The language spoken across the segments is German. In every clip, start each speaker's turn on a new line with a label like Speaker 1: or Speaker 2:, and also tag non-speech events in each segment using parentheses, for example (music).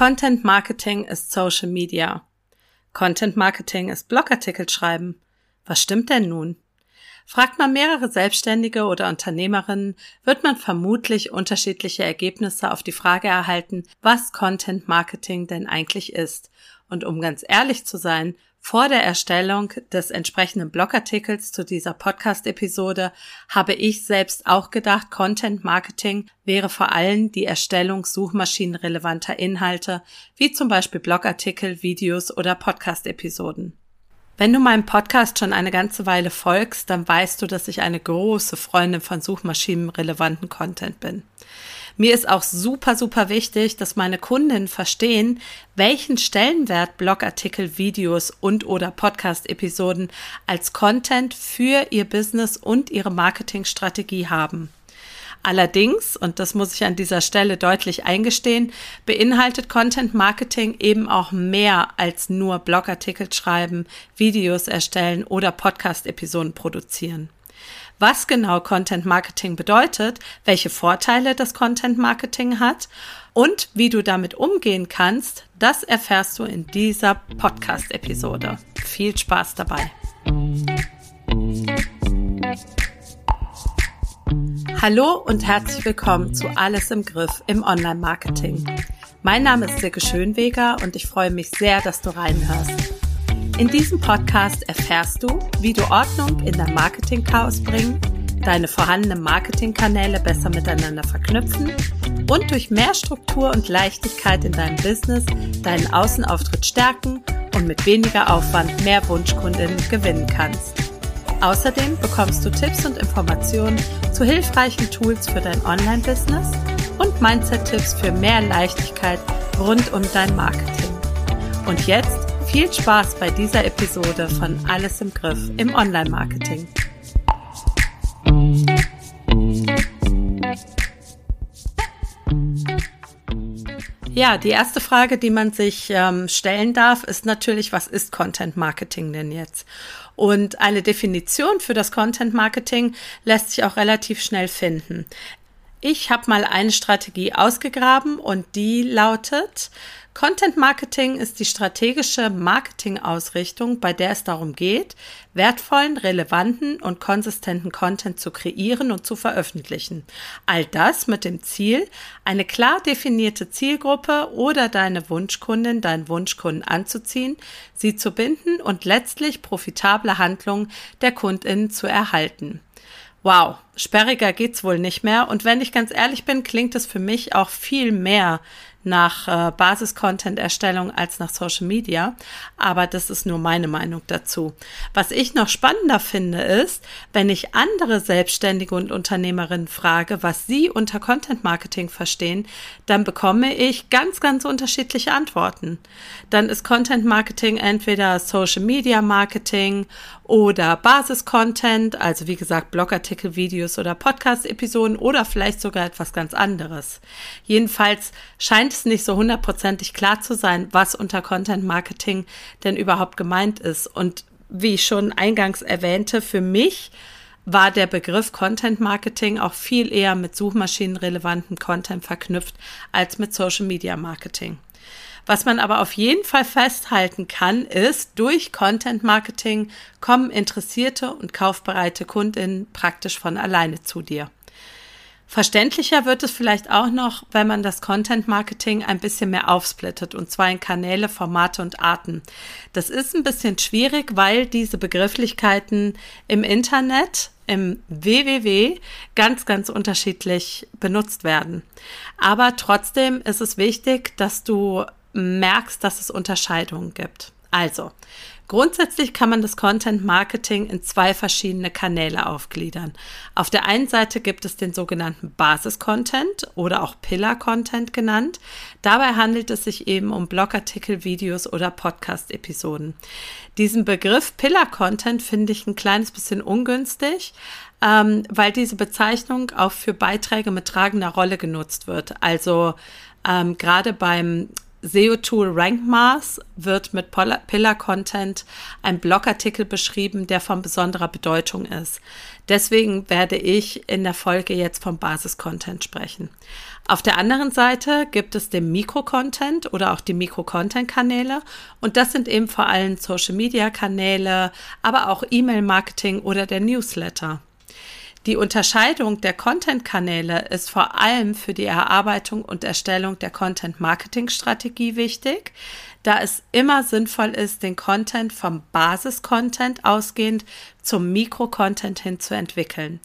Speaker 1: Content Marketing ist Social Media. Content Marketing ist Blogartikel schreiben. Was stimmt denn nun? Fragt man mehrere Selbstständige oder Unternehmerinnen, wird man vermutlich unterschiedliche Ergebnisse auf die Frage erhalten, was Content Marketing denn eigentlich ist. Und um ganz ehrlich zu sein, vor der Erstellung des entsprechenden Blogartikels zu dieser Podcast-Episode habe ich selbst auch gedacht, Content Marketing wäre vor allem die Erstellung suchmaschinenrelevanter Inhalte, wie zum Beispiel Blogartikel, Videos oder Podcast-Episoden. Wenn du meinem Podcast schon eine ganze Weile folgst, dann weißt du, dass ich eine große Freundin von suchmaschinenrelevanten Content bin. Mir ist auch super, super wichtig, dass meine Kundinnen verstehen, welchen Stellenwert Blogartikel, Videos und oder Podcast-Episoden als Content für ihr Business und ihre Marketingstrategie haben. Allerdings, und das muss ich an dieser Stelle deutlich eingestehen, beinhaltet Content Marketing eben auch mehr als nur Blogartikel schreiben, Videos erstellen oder Podcast-Episoden produzieren. Was genau Content Marketing bedeutet, welche Vorteile das Content Marketing hat und wie du damit umgehen kannst, das erfährst du in dieser Podcast-Episode. Viel Spaß dabei! Hallo und herzlich willkommen zu Alles im Griff im Online-Marketing. Mein Name ist Silke Schönweger und ich freue mich sehr, dass du reinhörst. In diesem Podcast erfährst du, wie du Ordnung in dein Marketing-Chaos bringen, deine vorhandenen Marketingkanäle besser miteinander verknüpfen und durch mehr Struktur und Leichtigkeit in deinem Business deinen Außenauftritt stärken und mit weniger Aufwand mehr Wunschkundinnen gewinnen kannst. Außerdem bekommst du Tipps und Informationen zu hilfreichen Tools für dein Online-Business und Mindset-Tipps für mehr Leichtigkeit rund um dein Marketing. Und jetzt viel Spaß bei dieser Episode von Alles im Griff im Online-Marketing. Ja, die erste Frage, die man sich ähm, stellen darf, ist natürlich, was ist Content Marketing denn jetzt? Und eine Definition für das Content Marketing lässt sich auch relativ schnell finden. Ich habe mal eine Strategie ausgegraben und die lautet, Content Marketing ist die strategische Marketingausrichtung, bei der es darum geht, wertvollen, relevanten und konsistenten Content zu kreieren und zu veröffentlichen. All das mit dem Ziel, eine klar definierte Zielgruppe oder deine Wunschkundin, deinen Wunschkunden anzuziehen, sie zu binden und letztlich profitable Handlungen der Kundinnen zu erhalten. Wow, sperriger geht's wohl nicht mehr. Und wenn ich ganz ehrlich bin, klingt es für mich auch viel mehr nach äh, Basis-Content-Erstellung als nach Social Media. Aber das ist nur meine Meinung dazu. Was ich noch spannender finde, ist, wenn ich andere Selbstständige und Unternehmerinnen frage, was sie unter Content-Marketing verstehen, dann bekomme ich ganz, ganz unterschiedliche Antworten. Dann ist Content-Marketing entweder Social-Media-Marketing oder Basis-Content, also wie gesagt Blogartikel, Videos oder Podcast-Episoden oder vielleicht sogar etwas ganz anderes. Jedenfalls scheint scheint es nicht so hundertprozentig klar zu sein, was unter Content Marketing denn überhaupt gemeint ist. Und wie ich schon eingangs erwähnte, für mich war der Begriff Content Marketing auch viel eher mit suchmaschinenrelevantem Content verknüpft als mit Social Media Marketing. Was man aber auf jeden Fall festhalten kann, ist, durch Content Marketing kommen interessierte und kaufbereite Kundinnen praktisch von alleine zu dir. Verständlicher wird es vielleicht auch noch, wenn man das Content Marketing ein bisschen mehr aufsplittet und zwar in Kanäle, Formate und Arten. Das ist ein bisschen schwierig, weil diese Begrifflichkeiten im Internet, im WWW ganz, ganz unterschiedlich benutzt werden. Aber trotzdem ist es wichtig, dass du merkst, dass es Unterscheidungen gibt. Also, Grundsätzlich kann man das Content Marketing in zwei verschiedene Kanäle aufgliedern. Auf der einen Seite gibt es den sogenannten Basis-Content oder auch Pillar-Content genannt. Dabei handelt es sich eben um Blogartikel, Videos oder Podcast-Episoden. Diesen Begriff Pillar-Content finde ich ein kleines bisschen ungünstig, ähm, weil diese Bezeichnung auch für Beiträge mit tragender Rolle genutzt wird. Also ähm, gerade beim SEO-Tool RankMaß wird mit Pillar-Content ein Blogartikel beschrieben, der von besonderer Bedeutung ist. Deswegen werde ich in der Folge jetzt vom Basis-Content sprechen. Auf der anderen Seite gibt es den Mikro-Content oder auch die Mikro-Content-Kanäle und das sind eben vor allem Social-Media-Kanäle, aber auch E-Mail-Marketing oder der Newsletter. Die Unterscheidung der Content-Kanäle ist vor allem für die Erarbeitung und Erstellung der Content-Marketing-Strategie wichtig, da es immer sinnvoll ist, den Content vom Basis-Content ausgehend zum Mikro-Content hin zu entwickeln.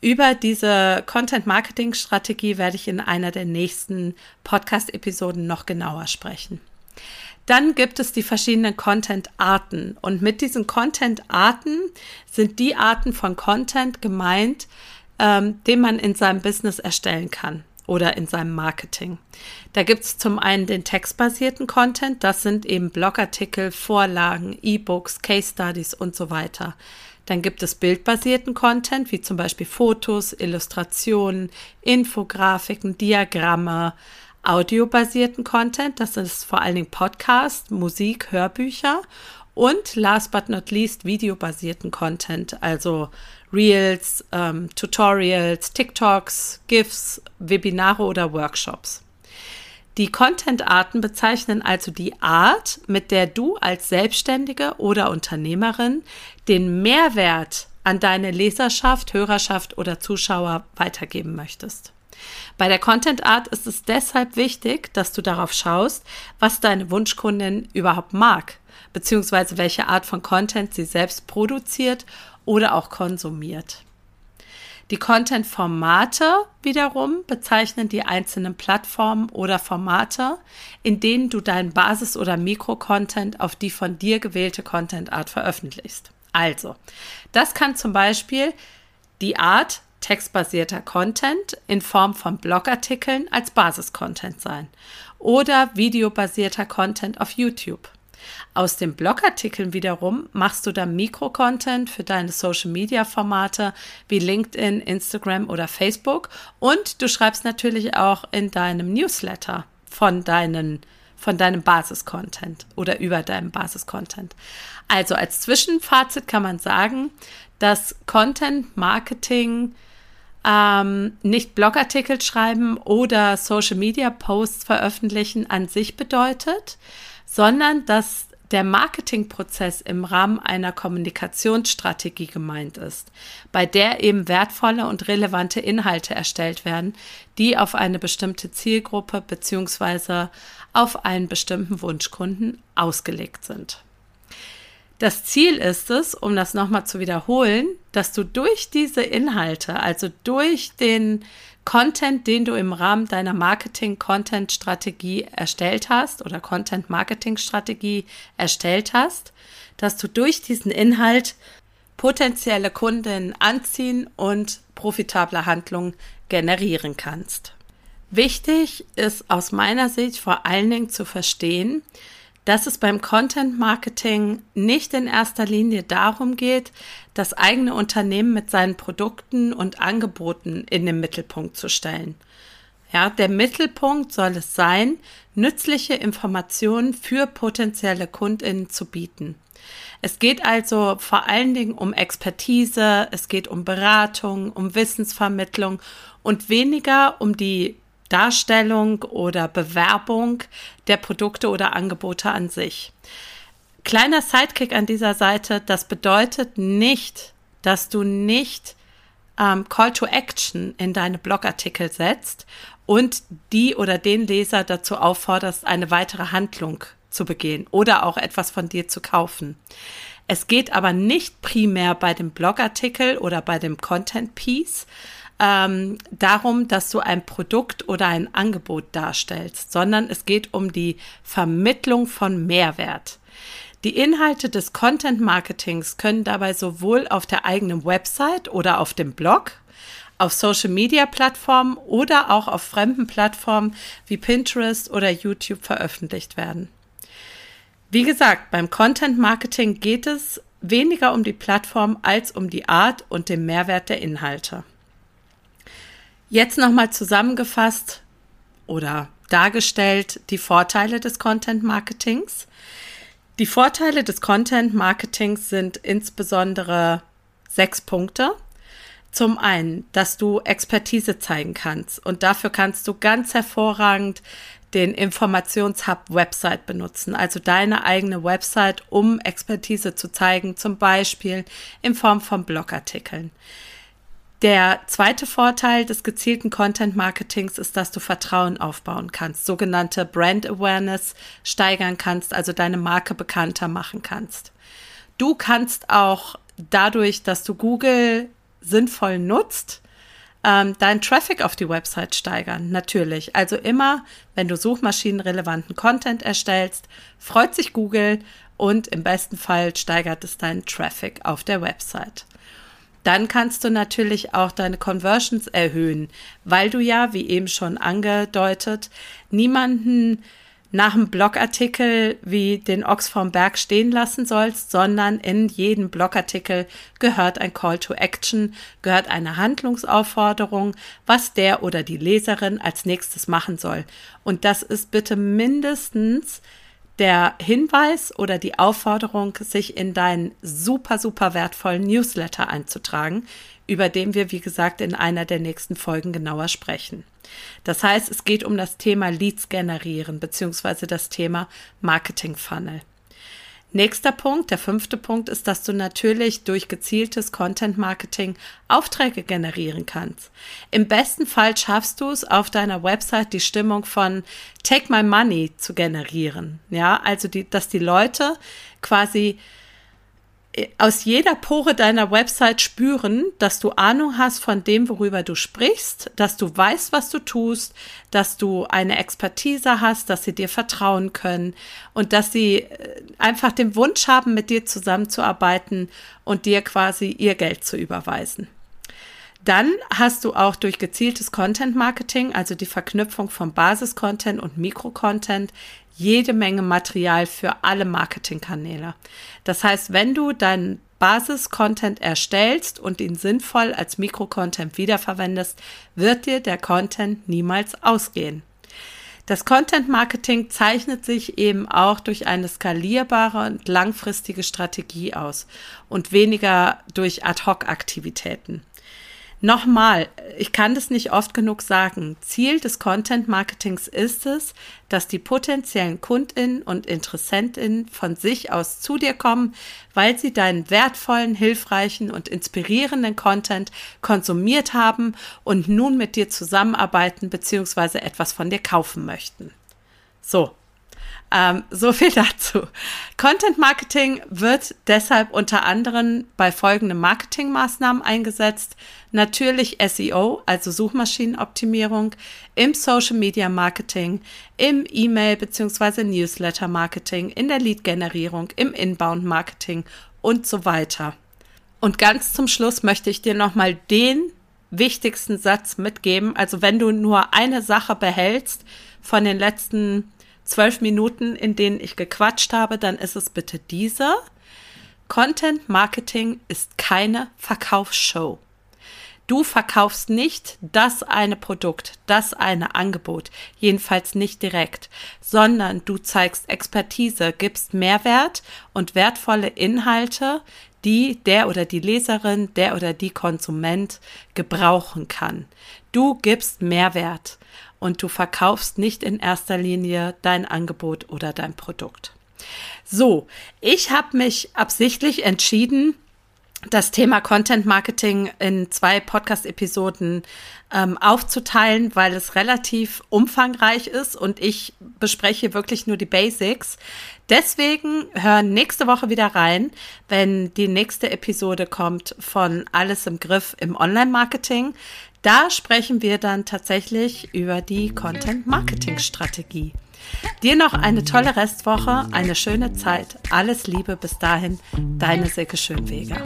Speaker 1: Über diese Content-Marketing-Strategie werde ich in einer der nächsten Podcast-Episoden noch genauer sprechen. Dann gibt es die verschiedenen Content-Arten. Und mit diesen Content-Arten sind die Arten von Content gemeint, ähm, den man in seinem Business erstellen kann oder in seinem Marketing. Da gibt es zum einen den textbasierten Content, das sind eben Blogartikel, Vorlagen, E-Books, Case Studies und so weiter. Dann gibt es bildbasierten Content, wie zum Beispiel Fotos, Illustrationen, Infografiken, Diagramme, audiobasierten Content, das ist vor allen Dingen Podcast, Musik, Hörbücher und last but not least videobasierten Content, also Reels, ähm, Tutorials, TikToks, GIFs, Webinare oder Workshops. Die Content-Arten bezeichnen also die Art, mit der du als Selbstständige oder Unternehmerin den Mehrwert an deine Leserschaft, Hörerschaft oder Zuschauer weitergeben möchtest. Bei der Content Art ist es deshalb wichtig, dass du darauf schaust, was deine Wunschkundin überhaupt mag, beziehungsweise welche Art von Content sie selbst produziert oder auch konsumiert. Die Content-Formate wiederum bezeichnen die einzelnen Plattformen oder Formate, in denen du deinen Basis- oder Mikro-Content auf die von dir gewählte Content-Art veröffentlichst. Also, das kann zum Beispiel die Art textbasierter Content in Form von Blogartikeln als Basis-Content sein oder videobasierter Content auf YouTube. Aus den Blogartikeln wiederum machst du dann Mikro-Content für deine Social-Media-Formate wie LinkedIn, Instagram oder Facebook und du schreibst natürlich auch in deinem Newsletter von deinen von deinem Basis-Content oder über deinem Basis-Content. Also als Zwischenfazit kann man sagen, dass Content-Marketing ähm, nicht Blogartikel schreiben oder Social-Media-Posts veröffentlichen an sich bedeutet, sondern dass der Marketingprozess im Rahmen einer Kommunikationsstrategie gemeint ist, bei der eben wertvolle und relevante Inhalte erstellt werden, die auf eine bestimmte Zielgruppe bzw. auf einen bestimmten Wunschkunden ausgelegt sind. Das Ziel ist es, um das nochmal zu wiederholen, dass du durch diese Inhalte, also durch den Content, den du im Rahmen deiner Marketing-Content-Strategie erstellt hast oder Content-Marketing-Strategie erstellt hast, dass du durch diesen Inhalt potenzielle Kunden anziehen und profitable Handlungen generieren kannst. Wichtig ist aus meiner Sicht vor allen Dingen zu verstehen, dass es beim Content Marketing nicht in erster Linie darum geht, das eigene Unternehmen mit seinen Produkten und Angeboten in den Mittelpunkt zu stellen. Ja, der Mittelpunkt soll es sein, nützliche Informationen für potenzielle Kundinnen zu bieten. Es geht also vor allen Dingen um Expertise, es geht um Beratung, um Wissensvermittlung und weniger um die Darstellung oder Bewerbung der Produkte oder Angebote an sich. Kleiner Sidekick an dieser Seite, das bedeutet nicht, dass du nicht ähm, Call to Action in deine Blogartikel setzt und die oder den Leser dazu aufforderst, eine weitere Handlung zu begehen oder auch etwas von dir zu kaufen. Es geht aber nicht primär bei dem Blogartikel oder bei dem Content Piece ähm, darum, dass du ein Produkt oder ein Angebot darstellst, sondern es geht um die Vermittlung von Mehrwert. Die Inhalte des Content Marketings können dabei sowohl auf der eigenen Website oder auf dem Blog, auf Social Media Plattformen oder auch auf fremden Plattformen wie Pinterest oder YouTube veröffentlicht werden. Wie gesagt, beim Content Marketing geht es weniger um die Plattform als um die Art und den Mehrwert der Inhalte. Jetzt nochmal zusammengefasst oder dargestellt die Vorteile des Content Marketings. Die Vorteile des Content Marketings sind insbesondere sechs Punkte. Zum einen, dass du Expertise zeigen kannst und dafür kannst du ganz hervorragend den Informationshub Website benutzen, also deine eigene Website, um Expertise zu zeigen, zum Beispiel in Form von Blogartikeln. Der zweite Vorteil des gezielten Content Marketings ist, dass du Vertrauen aufbauen kannst, sogenannte Brand Awareness steigern kannst, also deine Marke bekannter machen kannst. Du kannst auch dadurch, dass du Google sinnvoll nutzt, ähm, deinen Traffic auf die Website steigern. Natürlich. Also immer, wenn du suchmaschinenrelevanten Content erstellst, freut sich Google und im besten Fall steigert es deinen Traffic auf der Website. Dann kannst du natürlich auch deine Conversions erhöhen, weil du ja, wie eben schon angedeutet, niemanden nach einem Blogartikel wie den Ochs vom Berg stehen lassen sollst, sondern in jedem Blogartikel gehört ein Call to Action, gehört eine Handlungsaufforderung, was der oder die Leserin als nächstes machen soll. Und das ist bitte mindestens der Hinweis oder die Aufforderung, sich in deinen super, super wertvollen Newsletter einzutragen, über den wir, wie gesagt, in einer der nächsten Folgen genauer sprechen. Das heißt, es geht um das Thema Leads generieren beziehungsweise das Thema Marketing Funnel. Nächster Punkt, der fünfte Punkt ist, dass du natürlich durch gezieltes Content Marketing Aufträge generieren kannst. Im besten Fall schaffst du es, auf deiner Website die Stimmung von Take My Money zu generieren. Ja, also die, dass die Leute quasi aus jeder Pore deiner Website spüren, dass du Ahnung hast von dem, worüber du sprichst, dass du weißt, was du tust, dass du eine Expertise hast, dass sie dir vertrauen können und dass sie äh, einfach den Wunsch haben, mit dir zusammenzuarbeiten und dir quasi ihr Geld zu überweisen. Dann hast du auch durch gezieltes Content Marketing, also die Verknüpfung von Basis-Content und Mikro-Content, jede Menge Material für alle Marketingkanäle. Das heißt, wenn du deinen Basis-Content erstellst und ihn sinnvoll als Mikro-Content wiederverwendest, wird dir der Content niemals ausgehen. Das Content Marketing zeichnet sich eben auch durch eine skalierbare und langfristige Strategie aus und weniger durch Ad-Hoc-Aktivitäten. Nochmal, ich kann das nicht oft genug sagen. Ziel des Content Marketings ist es, dass die potenziellen Kundinnen und Interessentinnen von sich aus zu dir kommen, weil sie deinen wertvollen, hilfreichen und inspirierenden Content konsumiert haben und nun mit dir zusammenarbeiten bzw. etwas von dir kaufen möchten. So, ähm, so viel (laughs) dazu. Content Marketing wird deshalb unter anderem bei folgenden Marketingmaßnahmen eingesetzt. Natürlich SEO, also Suchmaschinenoptimierung, im Social Media Marketing, im E-Mail bzw. Newsletter Marketing, in der Lead-Generierung, im Inbound Marketing und so weiter. Und ganz zum Schluss möchte ich dir nochmal den wichtigsten Satz mitgeben. Also wenn du nur eine Sache behältst von den letzten zwölf Minuten, in denen ich gequatscht habe, dann ist es bitte dieser. Content Marketing ist keine Verkaufsshow. Du verkaufst nicht das eine Produkt, das eine Angebot, jedenfalls nicht direkt, sondern du zeigst Expertise, gibst Mehrwert und wertvolle Inhalte, die der oder die Leserin, der oder die Konsument gebrauchen kann. Du gibst Mehrwert und du verkaufst nicht in erster Linie dein Angebot oder dein Produkt. So, ich habe mich absichtlich entschieden, das Thema Content Marketing in zwei Podcast-Episoden ähm, aufzuteilen, weil es relativ umfangreich ist und ich bespreche wirklich nur die Basics. Deswegen hör nächste Woche wieder rein, wenn die nächste Episode kommt von Alles im Griff im Online-Marketing. Da sprechen wir dann tatsächlich über die Content-Marketing-Strategie. Dir noch eine tolle Restwoche, eine schöne Zeit. Alles Liebe bis dahin, deine Silke Schönweger.